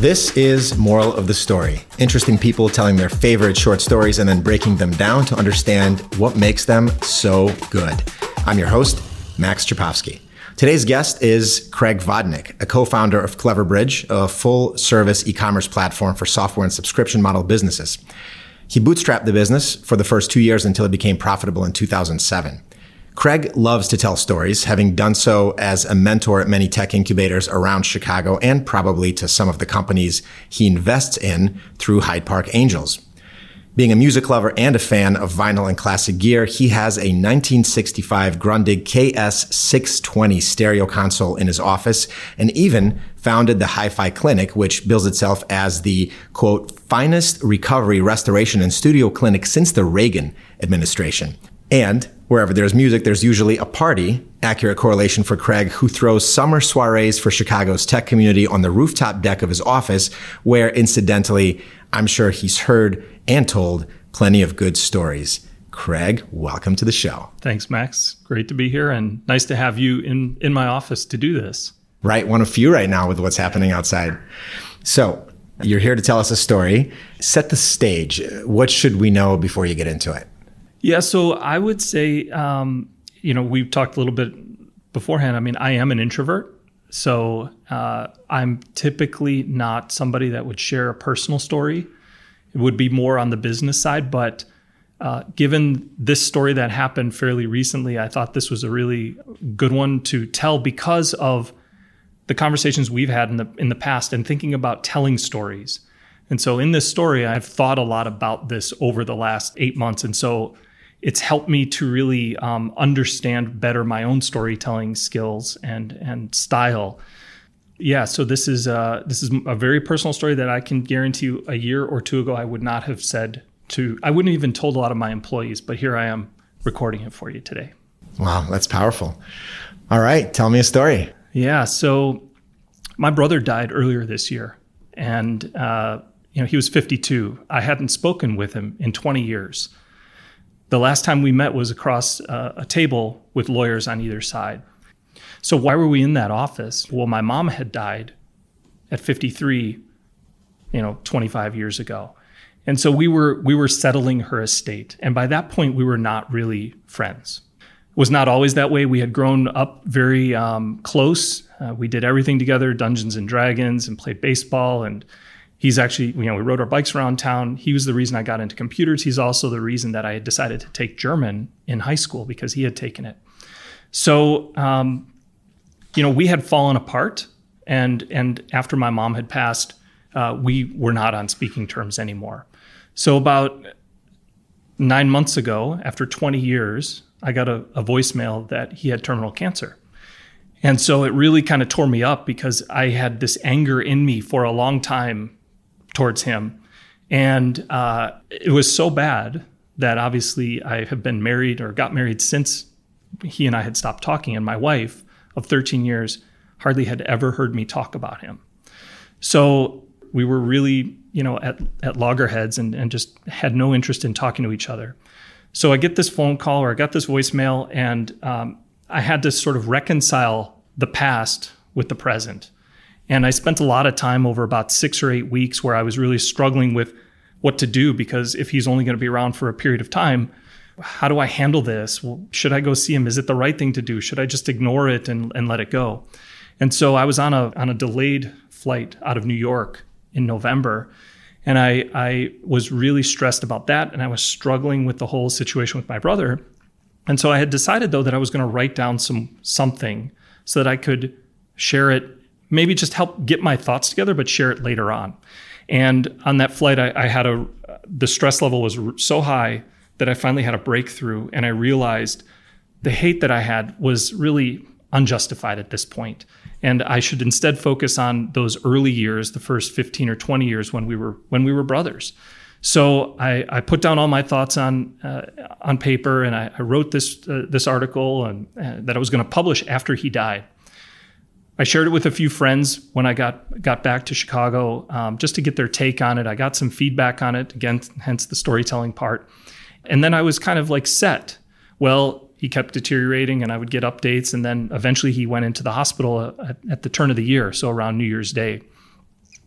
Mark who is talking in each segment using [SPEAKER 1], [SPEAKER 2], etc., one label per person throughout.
[SPEAKER 1] This is Moral of the Story. Interesting people telling their favorite short stories and then breaking them down to understand what makes them so good. I'm your host, Max Czapowski. Today's guest is Craig Vodnik, a co-founder of Cleverbridge, a full-service e-commerce platform for software and subscription model businesses. He bootstrapped the business for the first two years until it became profitable in 2007. Craig loves to tell stories, having done so as a mentor at many tech incubators around Chicago and probably to some of the companies he invests in through Hyde Park Angels. Being a music lover and a fan of vinyl and classic gear, he has a 1965 Grundig KS620 stereo console in his office and even founded the Hi-Fi Clinic, which bills itself as the quote, finest recovery, restoration, and studio clinic since the Reagan administration. And wherever there's music, there's usually a party. Accurate correlation for Craig, who throws summer soirees for Chicago's tech community on the rooftop deck of his office, where incidentally, I'm sure he's heard and told plenty of good stories. Craig, welcome to the show.
[SPEAKER 2] Thanks, Max. Great to be here and nice to have you in, in my office to do this.
[SPEAKER 1] Right, one of few right now with what's happening outside. So, you're here to tell us a story. Set the stage. What should we know before you get into it?
[SPEAKER 2] Yeah, so I would say, um, you know, we've talked a little bit beforehand. I mean, I am an introvert. So uh, I'm typically not somebody that would share a personal story. It would be more on the business side. But uh, given this story that happened fairly recently, I thought this was a really good one to tell because of the conversations we've had in the in the past and thinking about telling stories. And so in this story, I've thought a lot about this over the last eight months. And so it's helped me to really um, understand better my own storytelling skills and and style. Yeah, so this is uh, this is a very personal story that I can guarantee you a year or two ago I would not have said to I wouldn't even told a lot of my employees, but here I am recording it for you today.
[SPEAKER 1] Wow, that's powerful. All right, tell me a story.
[SPEAKER 2] Yeah, so my brother died earlier this year, and uh, you know he was 52. I hadn't spoken with him in 20 years. The last time we met was across uh, a table with lawyers on either side. So, why were we in that office? Well, my mom had died at 53, you know, 25 years ago. And so we were we were settling her estate. And by that point, we were not really friends. It was not always that way. We had grown up very um, close. Uh, we did everything together, Dungeons and Dragons, and played baseball and he's actually you know we rode our bikes around town. He was the reason i got into computers. He's also the reason that i had decided to take german in high school because he had taken it. So um, you know we had fallen apart and and after my mom had passed uh, we were not on speaking terms anymore. So about nine months ago after 20 years i got a, a voicemail that he had terminal cancer. And so it really kind of tore me up because I had this anger in me for a long time towards him. And uh, it was so bad that obviously I have been married or got married since he and I had stopped talking. And my wife of 13 years hardly had ever heard me talk about him. So we were really, you know, at, at loggerheads and, and just had no interest in talking to each other. So I get this phone call or I got this voicemail, and um, I had to sort of reconcile the past with the present. And I spent a lot of time over about six or eight weeks where I was really struggling with what to do because if he's only going to be around for a period of time, how do I handle this? Well, should I go see him? Is it the right thing to do? Should I just ignore it and, and let it go? And so I was on a on a delayed flight out of New York in November. And I, I was really stressed about that. And I was struggling with the whole situation with my brother. And so I had decided though that I was going to write down some something so that I could share it maybe just help get my thoughts together, but share it later on. And on that flight, I, I had a the stress level was so high that I finally had a breakthrough, and I realized the hate that I had was really unjustified at this point, and I should instead focus on those early years, the first fifteen or twenty years when we were when we were brothers. So I, I put down all my thoughts on uh, on paper, and I, I wrote this uh, this article and uh, that I was going to publish after he died. I shared it with a few friends when I got got back to Chicago, um, just to get their take on it. I got some feedback on it, again, hence the storytelling part. And then I was kind of like set. Well, he kept deteriorating, and I would get updates, and then eventually he went into the hospital at, at the turn of the year, so around New Year's Day.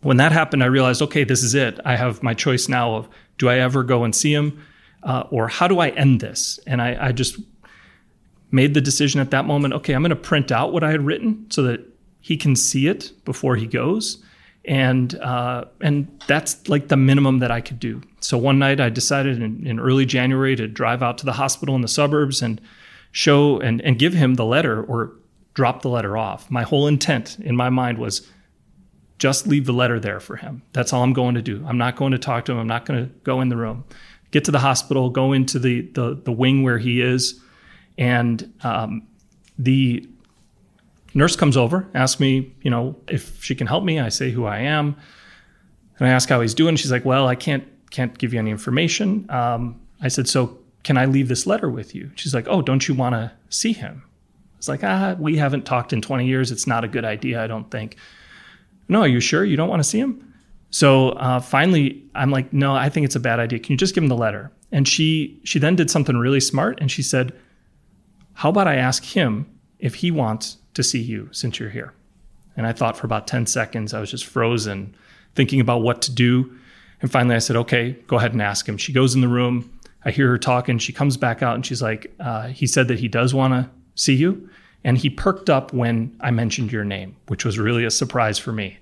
[SPEAKER 2] When that happened, I realized, okay, this is it. I have my choice now of do I ever go and see him uh, or how do I end this? And I, I just made the decision at that moment okay, I'm going to print out what I had written so that he can see it before he goes. And uh, and that's like the minimum that I could do. So one night I decided in, in early January to drive out to the hospital in the suburbs and show and, and give him the letter or drop the letter off. My whole intent in my mind was just leave the letter there for him. That's all I'm going to do. I'm not going to talk to him. I'm not going to go in the room. Get to the hospital, go into the the, the wing where he is, and um, the nurse comes over, asks me, you know, if she can help me. I say who I am, and I ask how he's doing. She's like, "Well, I can't can't give you any information." Um, I said, "So can I leave this letter with you?" She's like, "Oh, don't you want to see him?" It's like, ah, we haven't talked in 20 years. It's not a good idea, I don't think. No, are you sure you don't want to see him? So uh, finally, I'm like, no, I think it's a bad idea. Can you just give him the letter? And she she then did something really smart, and she said, how about I ask him if he wants to see you since you're here? And I thought for about 10 seconds, I was just frozen, thinking about what to do. And finally, I said, okay, go ahead and ask him. She goes in the room. I hear her talking. She comes back out and she's like, uh, he said that he does want to see you. And he perked up when I mentioned your name, which was really a surprise for me.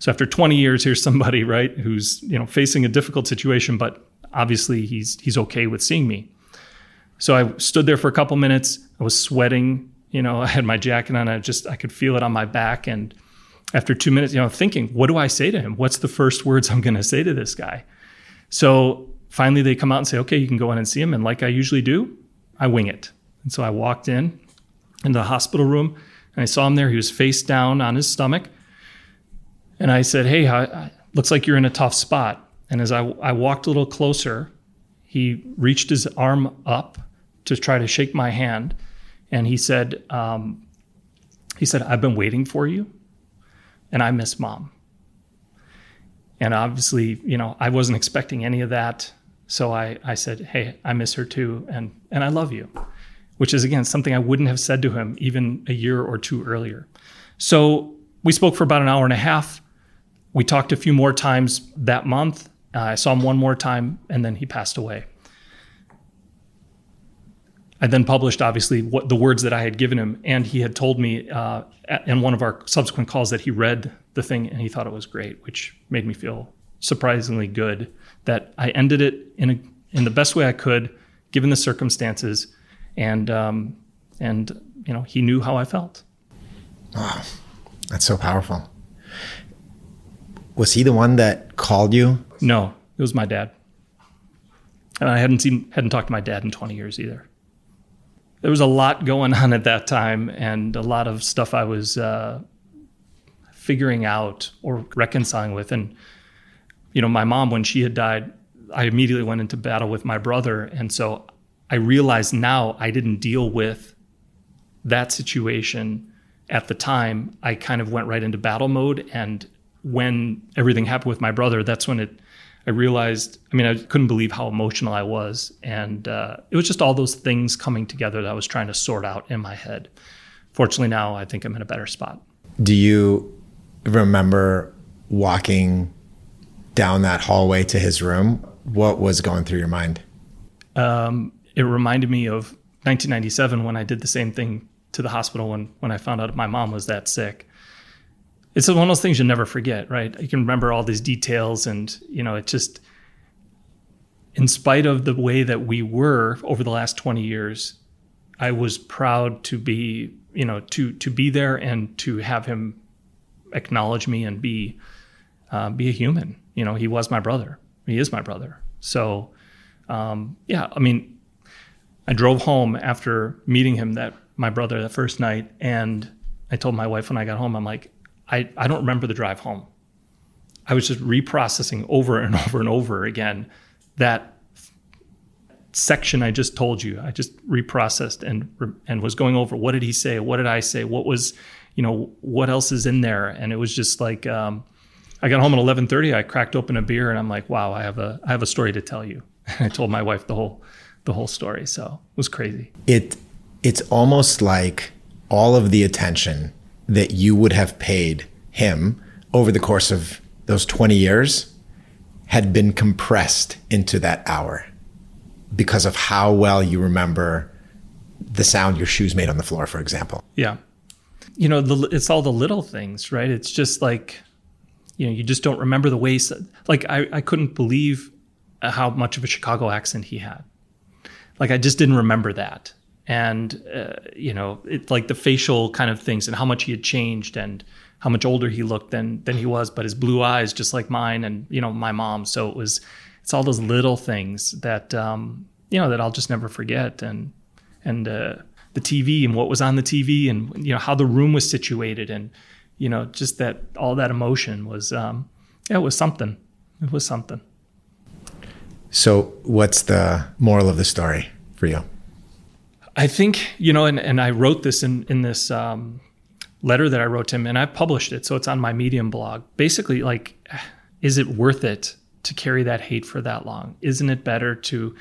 [SPEAKER 2] So after 20 years, here's somebody, right, who's, you know, facing a difficult situation, but obviously he's he's okay with seeing me. So I stood there for a couple minutes. I was sweating, you know, I had my jacket on. I just I could feel it on my back and after 2 minutes, you know, thinking, what do I say to him? What's the first words I'm going to say to this guy? So finally they come out and say, "Okay, you can go in and see him." And like I usually do, I wing it. And so I walked in into the hospital room and I saw him there. He was face down on his stomach. And I said, Hey, looks like you're in a tough spot. And as I, I walked a little closer, he reached his arm up to try to shake my hand. And he said, um, he said, I've been waiting for you and I miss mom. And obviously, you know, I wasn't expecting any of that. So I, I said, Hey, I miss her too. And, and I love you which is again something I wouldn't have said to him even a year or two earlier. So we spoke for about an hour and a half. We talked a few more times that month. Uh, I saw him one more time, and then he passed away. I then published, obviously, what the words that I had given him, and he had told me uh, in one of our subsequent calls that he read the thing and he thought it was great, which made me feel surprisingly good that I ended it in a, in the best way I could, given the circumstances and um, and you know he knew how I felt.
[SPEAKER 1] Wow, that's so powerful. Was he the one that called you?
[SPEAKER 2] No, it was my dad. And I hadn't seen hadn't talked to my dad in 20 years either. There was a lot going on at that time, and a lot of stuff I was uh, figuring out or reconciling with. And you know, my mom when she had died, I immediately went into battle with my brother, and so I realized now I didn't deal with that situation at the time. I kind of went right into battle mode. And when everything happened with my brother, that's when it, I realized, I mean, I couldn't believe how emotional I was. And uh, it was just all those things coming together that I was trying to sort out in my head. Fortunately, now I think I'm in a better spot.
[SPEAKER 1] Do you remember walking down that hallway to his room? What was going through your mind?
[SPEAKER 2] Um, it reminded me of 1997 when I did the same thing to the hospital when when I found out my mom was that sick. It's one of those things you never forget, right? You can remember all these details, and you know, it just, in spite of the way that we were over the last 20 years, I was proud to be, you know, to to be there and to have him acknowledge me and be uh, be a human. You know, he was my brother. He is my brother. So, um, yeah, I mean, I drove home after meeting him that my brother that first night, and I told my wife when I got home, I'm like, I, I don't remember the drive home. I was just reprocessing over and over and over again that section I just told you. I just reprocessed and and was going over what did he say, what did I say, what was, you know, what else is in there, and it was just like um, I got home at 11:30. I cracked open a beer, and I'm like, wow, I have a I have a story to tell you. I told my wife the whole the whole story. So it was crazy.
[SPEAKER 1] It it's almost like all of the attention that you would have paid him over the course of those 20 years had been compressed into that hour because of how well you remember the sound your shoes made on the floor, for example.
[SPEAKER 2] Yeah. You know, the, it's all the little things, right? It's just like, you know, you just don't remember the ways. Like, I, I couldn't believe how much of a Chicago accent he had. Like, I just didn't remember that. And, uh, you know, it's like the facial kind of things and how much he had changed and how much older he looked than, than he was, but his blue eyes, just like mine and, you know, my mom. So it was, it's all those little things that, um, you know, that I'll just never forget. And, and, uh, the TV and what was on the TV and you know how the room was situated and you know just that all that emotion was um, yeah it was something it was something.
[SPEAKER 1] So what's the moral of the story for you?
[SPEAKER 2] I think you know, and, and I wrote this in in this um, letter that I wrote to him, and I published it, so it's on my Medium blog. Basically, like, is it worth it to carry that hate for that long? Isn't it better to,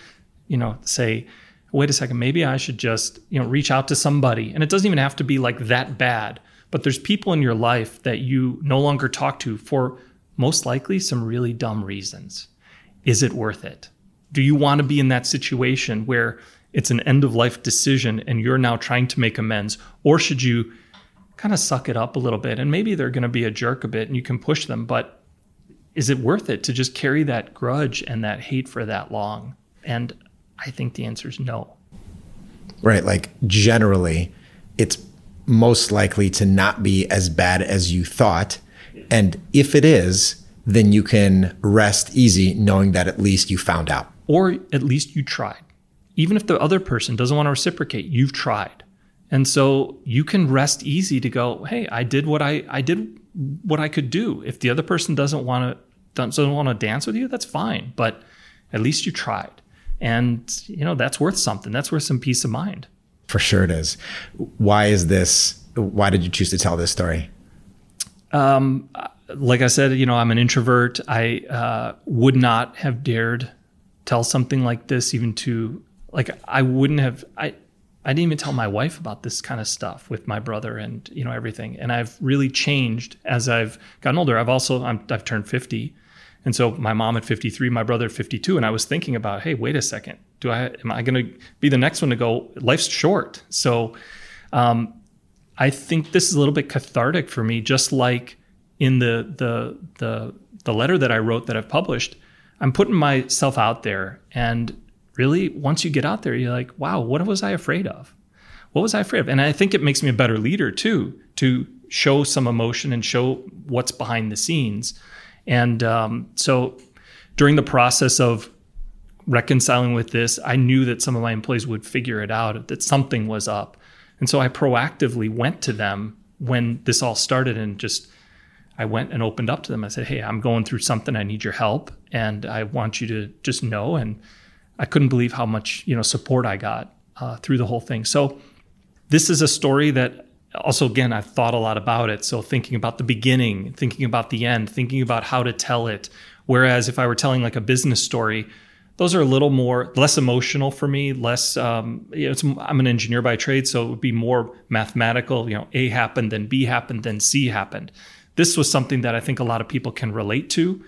[SPEAKER 2] you know, say, wait a second, maybe I should just, you know, reach out to somebody. And it doesn't even have to be like that bad, but there's people in your life that you no longer talk to for most likely some really dumb reasons. Is it worth it? Do you want to be in that situation where it's an end of life decision and you're now trying to make amends? Or should you kind of suck it up a little bit? And maybe they're going to be a jerk a bit and you can push them, but is it worth it to just carry that grudge and that hate for that long? And I think the answer is no.
[SPEAKER 1] Right. Like generally, it's most likely to not be as bad as you thought. And if it is, then you can rest easy knowing that at least you found out.
[SPEAKER 2] Or at least you tried. Even if the other person doesn't want to reciprocate, you've tried. And so you can rest easy to go, hey, I did what I, I did what I could do. If the other person doesn't want to doesn't want to dance with you, that's fine. But at least you tried. And, you know, that's worth something. That's worth some peace of mind.
[SPEAKER 1] For sure it is. Why is this? Why did you choose to tell this story?
[SPEAKER 2] Um, like I said, you know, I'm an introvert. I uh, would not have dared tell something like this, even to like I wouldn't have. I I didn't even tell my wife about this kind of stuff with my brother and you know everything. And I've really changed as I've gotten older. I've also i have turned 50, and so my mom at 53, my brother at 52, and I was thinking about, hey, wait a second, do I am I going to be the next one to go? Life's short, so um, I think this is a little bit cathartic for me, just like in the the the the letter that I wrote that I've published. I'm putting myself out there, and really, once you get out there, you're like, wow, what was I afraid of? What was I afraid of? And I think it makes me a better leader too, to show some emotion and show what's behind the scenes. And um, so during the process of reconciling with this, I knew that some of my employees would figure it out, that something was up. And so I proactively went to them when this all started and just I went and opened up to them. I said, Hey, I'm going through something. I need your help. And I want you to just know. And I couldn't believe how much, you know, support I got uh, through the whole thing. So this is a story that also again i've thought a lot about it. So thinking about the beginning thinking about the end thinking about how to tell it. Whereas if i were telling like a business story those are a little more less emotional for me less um, you know, i'm an engineer by trade so it would be more mathematical you know a happened then b happened then c happened. This was something that i think a lot of people can relate to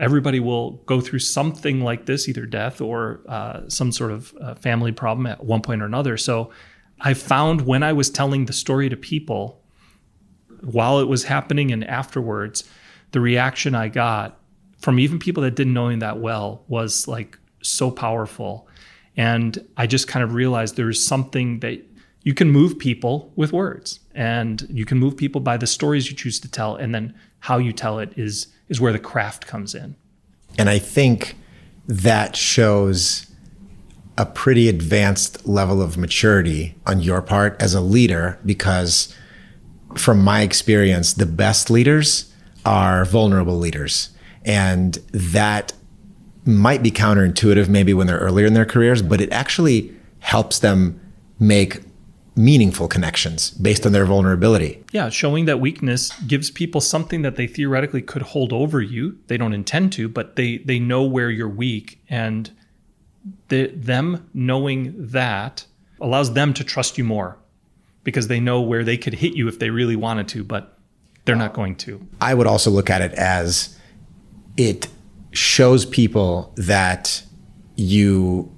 [SPEAKER 2] everybody will go through something like this either death or uh, some sort of uh, family problem at one point or another so I found when I was telling the story to people, while it was happening and afterwards, the reaction I got from even people that didn't know him that well was like so powerful. And I just kind of realized there's something that you can move people with words and you can move people by the stories you choose to tell. And then how you tell it is, is where the craft comes in.
[SPEAKER 1] And I think that shows a pretty advanced level of maturity on your part as a leader because from my experience the best leaders are vulnerable leaders and that might be counterintuitive maybe when they're earlier in their careers but it actually helps them make meaningful connections based on their vulnerability.
[SPEAKER 2] Yeah, showing that weakness gives people something that they theoretically could hold over you. They don't intend to, but they they know where you're weak and the, them knowing that allows them to trust you more because they know where they could hit you if they really wanted to, but they're not going to.
[SPEAKER 1] I would also look at it as it shows people that you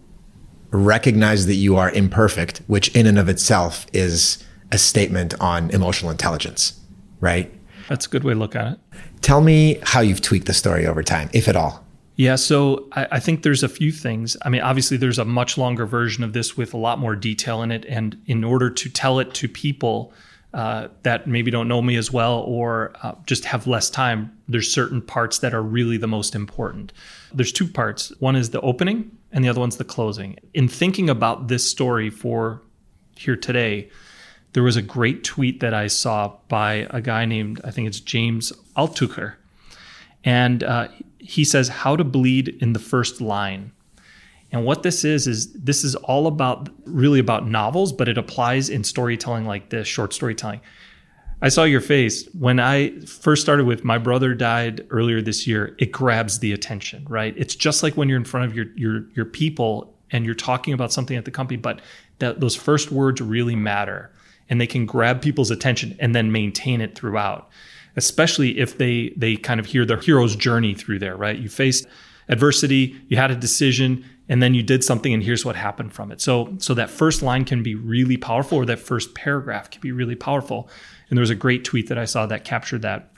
[SPEAKER 1] recognize that you are imperfect, which in and of itself is a statement on emotional intelligence, right?
[SPEAKER 2] That's a good way to look at it.
[SPEAKER 1] Tell me how you've tweaked the story over time, if at all.
[SPEAKER 2] Yeah, so I, I, think there's a few things. I mean, obviously, there's a much longer version of this with a lot more detail in it. And in order to tell it to people uh, that maybe don't know me as well or uh, just have less time, there's certain parts that are really the most important. There's two parts one is the opening, and the other one's the closing. In thinking about this story for here today, there was a great tweet that I saw by a guy named, I think it's James Altucher. And uh, he says, How to bleed in the first line. And what this is, is this is all about really about novels, but it applies in storytelling like this, short storytelling. I saw your face when I first started with my brother died earlier this year. It grabs the attention, right? It's just like when you're in front of your your your people and you're talking about something at the company, but that those first words really matter and they can grab people's attention and then maintain it throughout. Especially if they they kind of hear the hero's journey through there, right? You faced adversity, you had a decision, and then you did something and here's what happened from it. So so that first line can be really powerful or that first paragraph can be really powerful. And there was a great tweet that I saw that captured that.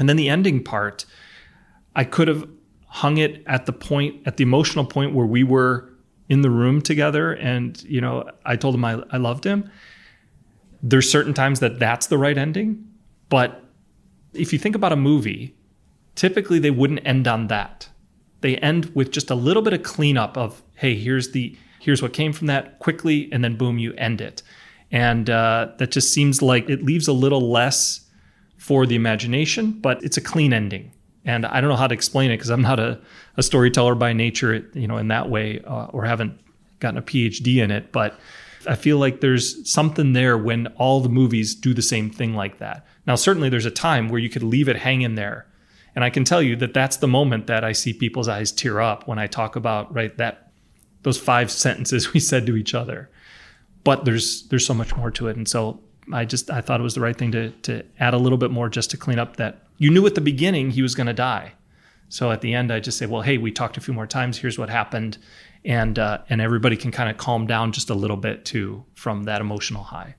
[SPEAKER 2] And then the ending part, I could have hung it at the point at the emotional point where we were in the room together and you know I told him I, I loved him. There's certain times that that's the right ending, but if you think about a movie, typically they wouldn't end on that they end with just a little bit of cleanup of hey here's the here's what came from that quickly and then boom you end it and uh, that just seems like it leaves a little less for the imagination but it's a clean ending. And i don't know how to explain it because i'm not a, a, storyteller by nature you know in that way uh, or haven't gotten a phd in it but i feel like there's something there when all the movies do the same thing like that. Now certainly there's a time where you could leave it hanging there. And I can tell you that that's the moment that I see people's eyes tear up when I talk about right that those five sentences we said to each other. But there's there's so much more to it, and so I just I thought it was the right thing to to add a little bit more just to clean up that you knew at the beginning he was going to die. So at the end, I just say, well, hey, we talked a few more times. Here's what happened, and uh, and everybody can kind of calm down just a little bit too from that emotional high.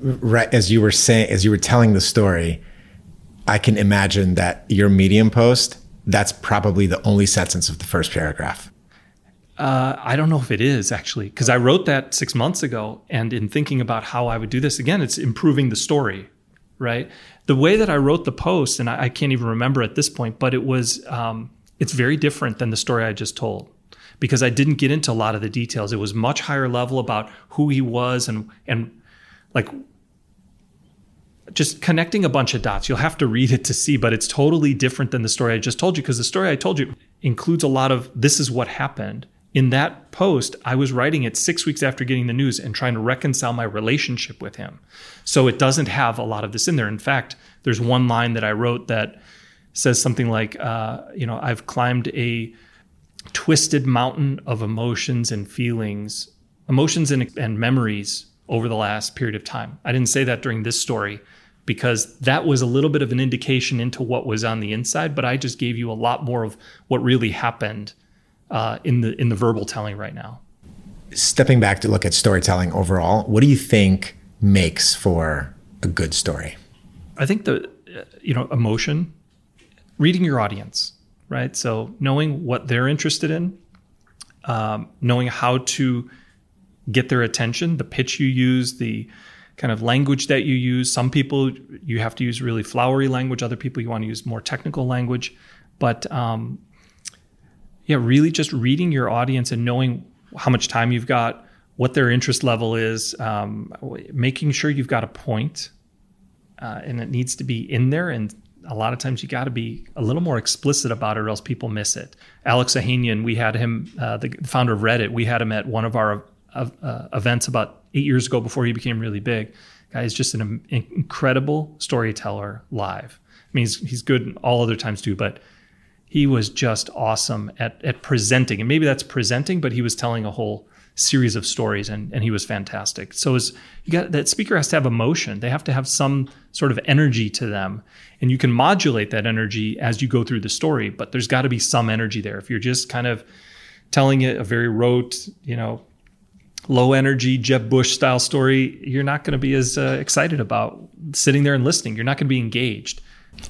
[SPEAKER 1] Right as you were saying, as you were telling the story, I can imagine that your Medium post, that's probably the only sentence of the first paragraph.
[SPEAKER 2] Uh, I don't know if it is actually, because I wrote that six months ago. And in thinking about how I would do this, again, it's improving the story, right? The way that I wrote the post, and I, I can't even remember at this point, but it was, um, it's very different than the story I just told because I didn't get into a lot of the details. It was much higher level about who he was and, and like just connecting a bunch of dots. You'll have to read it to see, but it's totally different than the story I just told you because the story I told you includes a lot of this is what happened. In that post, I was writing it six weeks after getting the news and trying to reconcile my relationship with him. So it doesn't have a lot of this in there. In fact, there's one line that I wrote that says something like, uh, you know, I've climbed a twisted mountain of emotions and feelings, emotions and, and memories over the last period of time. I didn't say that during this story, because that was a little bit of an indication into what was on the inside. But I just gave you a lot more of what really happened uh, in the in the verbal telling right now.
[SPEAKER 1] Stepping back to look at storytelling overall, what do you think makes for a good story?
[SPEAKER 2] I think the uh, you know emotion, reading your audience, right? So knowing what they're interested in, um, knowing how to get their attention, the pitch you use, the kind of language that you use. Some people you have to use really flowery language. Other people you want to use more technical language. But um, yeah, really just reading your audience and knowing how much time you've got, what their interest level is, um, making sure you've got a point, uh, and it needs to be in there. And a lot of times you got to be a little more explicit about it, or else people miss it. Alex Ohanian, we had him, uh, the founder of Reddit, we had him at one of our uh, events about eight years ago before he became really big. Guy is just an incredible storyteller live. I mean, he's, he's good all other times too, but he was just awesome at, at presenting. And maybe that's presenting, but he was telling a whole series of stories, and and he was fantastic. So is you got that speaker has to have emotion. They have to have some sort of energy to them, and you can modulate that energy as you go through the story. But there's got to be some energy there. If you're just kind of telling it a very rote, you know, low energy Jeb Bush style story, you're not going to be as uh, excited about sitting there and listening. You're not going to be engaged.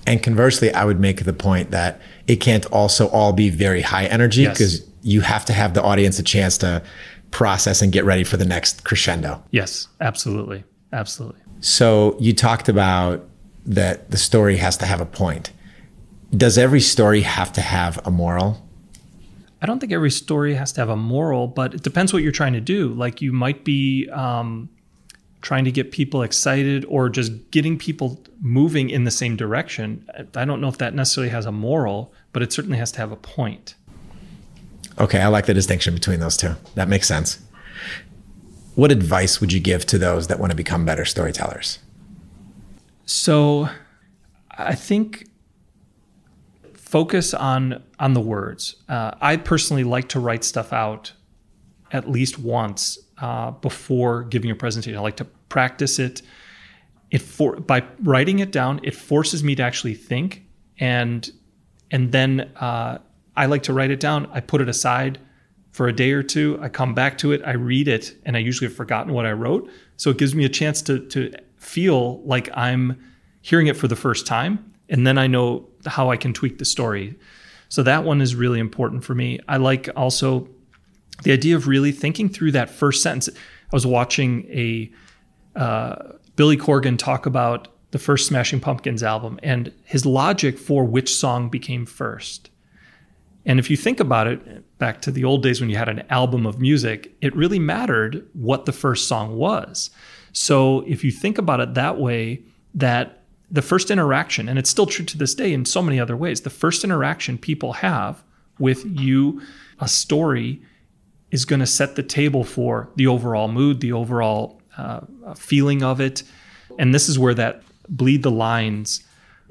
[SPEAKER 1] And conversely, I would make the point that it can't also all be very high energy because yes. you have to have the audience a chance to process and get ready for the next crescendo.
[SPEAKER 2] Yes, absolutely. Absolutely.
[SPEAKER 1] So you talked about that the story has to have a point. Does every story have to have a moral?
[SPEAKER 2] I don't think every story has to have a moral, but it depends what you're trying to do. Like you might be um, trying to get people excited or just getting people moving in the same direction. I don't know if that necessarily has a moral, but it certainly has to have a point.
[SPEAKER 1] Okay, I like the distinction between those two. That makes sense. What advice would you give to those that want to become better storytellers?
[SPEAKER 2] So, I think focus on on the words. Uh, I personally like to write stuff out at least once uh, before giving a presentation. I like to practice it. It for by writing it down, it forces me to actually think, and and then uh, I like to write it down. I put it aside for a day or two. I come back to it. I read it, and I usually have forgotten what I wrote. So it gives me a chance to to feel like I'm hearing it for the first time and then I know how I can tweak the story. So that one is really important for me. I like also the idea of really thinking through that first sentence. I was watching a uh, Billy Corgan talk about the first Smashing Pumpkins album and his logic for which song became first. And if you think about it, back to the old days when you had an album of music, it really mattered what the first song was. So if you think about it that way, that the first interaction, and it's still true to this day in so many other ways, the first interaction people have with you, a story, is going to set the table for the overall mood, the overall uh, feeling of it. And this is where that bleed the lines.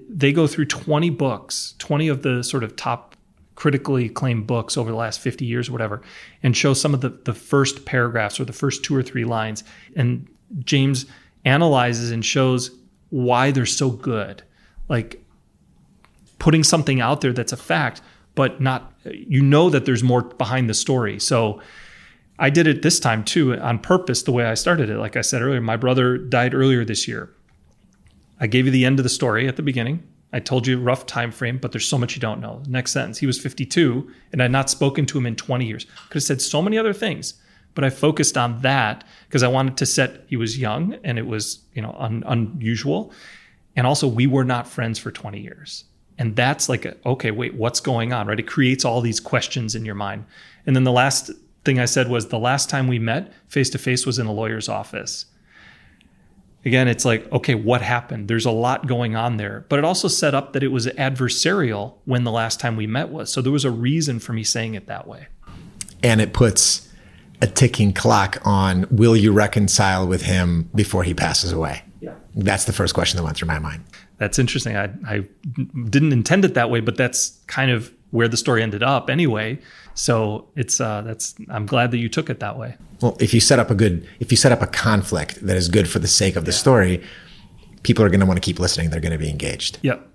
[SPEAKER 2] They go through 20 books, 20 of the sort of top critically acclaimed books over the last 50 years or whatever, and show some of the, the first paragraphs or the first two or three lines. And James analyzes and shows why they're so good. Like putting something out there that's a fact, but not, you know that there's more behind the story. So I did it this time too on purpose, the way I started it. Like I said earlier, my brother died earlier this year. I gave you the end of the story at the beginning. I told you rough time frame, but there's so much you don't know. Next sentence, he was 52 and I'd not spoken to him in 20 years. Could have said so many other things but I focused on that because I wanted to set he was young and it was you know un, unusual, and also we were not friends for 20 years, and that's like a, okay wait what's going on right? It creates all these questions in your mind, and then the last thing I said was the last time we met face to face was in a lawyer's office. Again, it's like, okay, what happened? There's a lot going on there. But it also set up that it was adversarial when the last time we met was. So there was a reason for me saying it that way.
[SPEAKER 1] And it puts a ticking clock on will you reconcile with him before he passes away? Yeah. That's the first question that went through my mind.
[SPEAKER 2] That's interesting. I, I didn't intend it that way, but that's kind of where the story ended up anyway. So it's uh, that's I'm glad that you took it that way.
[SPEAKER 1] Well, if you set up a good if you set up a conflict that is good for the sake of the story, people are going to want to keep listening. They're going to be engaged.
[SPEAKER 2] Yep.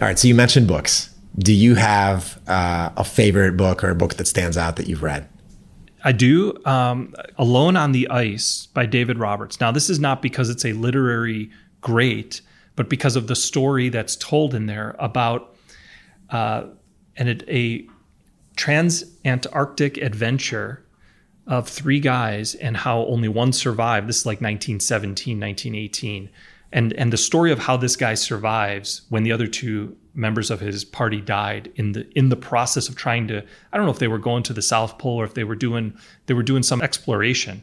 [SPEAKER 1] All right. So you mentioned books. Do you have uh, a favorite book or a book that stands out that you've read?
[SPEAKER 2] I do. Um, Alone on the Ice by David Roberts. Now, this is not because it's a literary great, but because of the story that's told in there about uh, a trans-Antarctic adventure of three guys and how only one survived. This is like 1917, 1918. And, and the story of how this guy survives when the other two members of his party died in the in the process of trying to I don't know if they were going to the South Pole or if they were doing they were doing some exploration.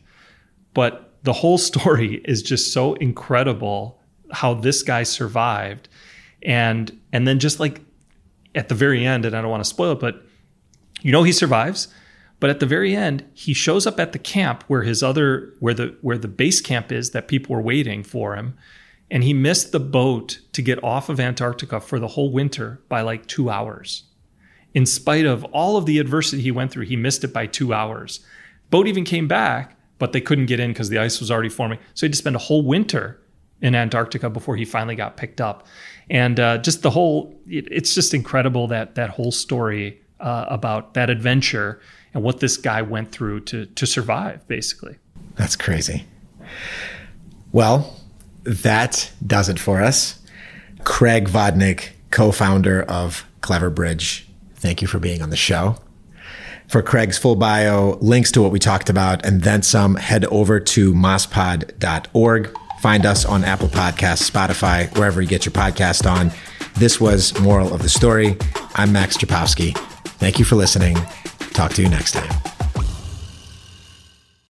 [SPEAKER 2] But the whole story is just so incredible how this guy survived and and then just like at the very end and I don't want to spoil it but you know he survives but at the very end he shows up at the camp where his other where the where the base camp is that people were waiting for him and he missed the boat to get off of Antarctica for the whole winter by like two hours. In spite of all of the adversity he went through, he missed it by two hours. Boat even came back, but they couldn't get in because the ice was already forming. So he had to spend a whole winter in Antarctica before he finally got picked up. And uh, just the whole, it, it's just incredible that that whole story uh, about that adventure and what this guy went through to to survive, basically.
[SPEAKER 1] That's crazy. Well, that does it for us. Craig Vodnik, co-founder of Cleverbridge. Thank you for being on the show. For Craig's full bio, links to what we talked about, and then some, head over to mospod.org. Find us on Apple Podcasts, Spotify, wherever you get your podcast on. This was Moral of the Story. I'm Max Czapowski. Thank you for listening. Talk to you next time.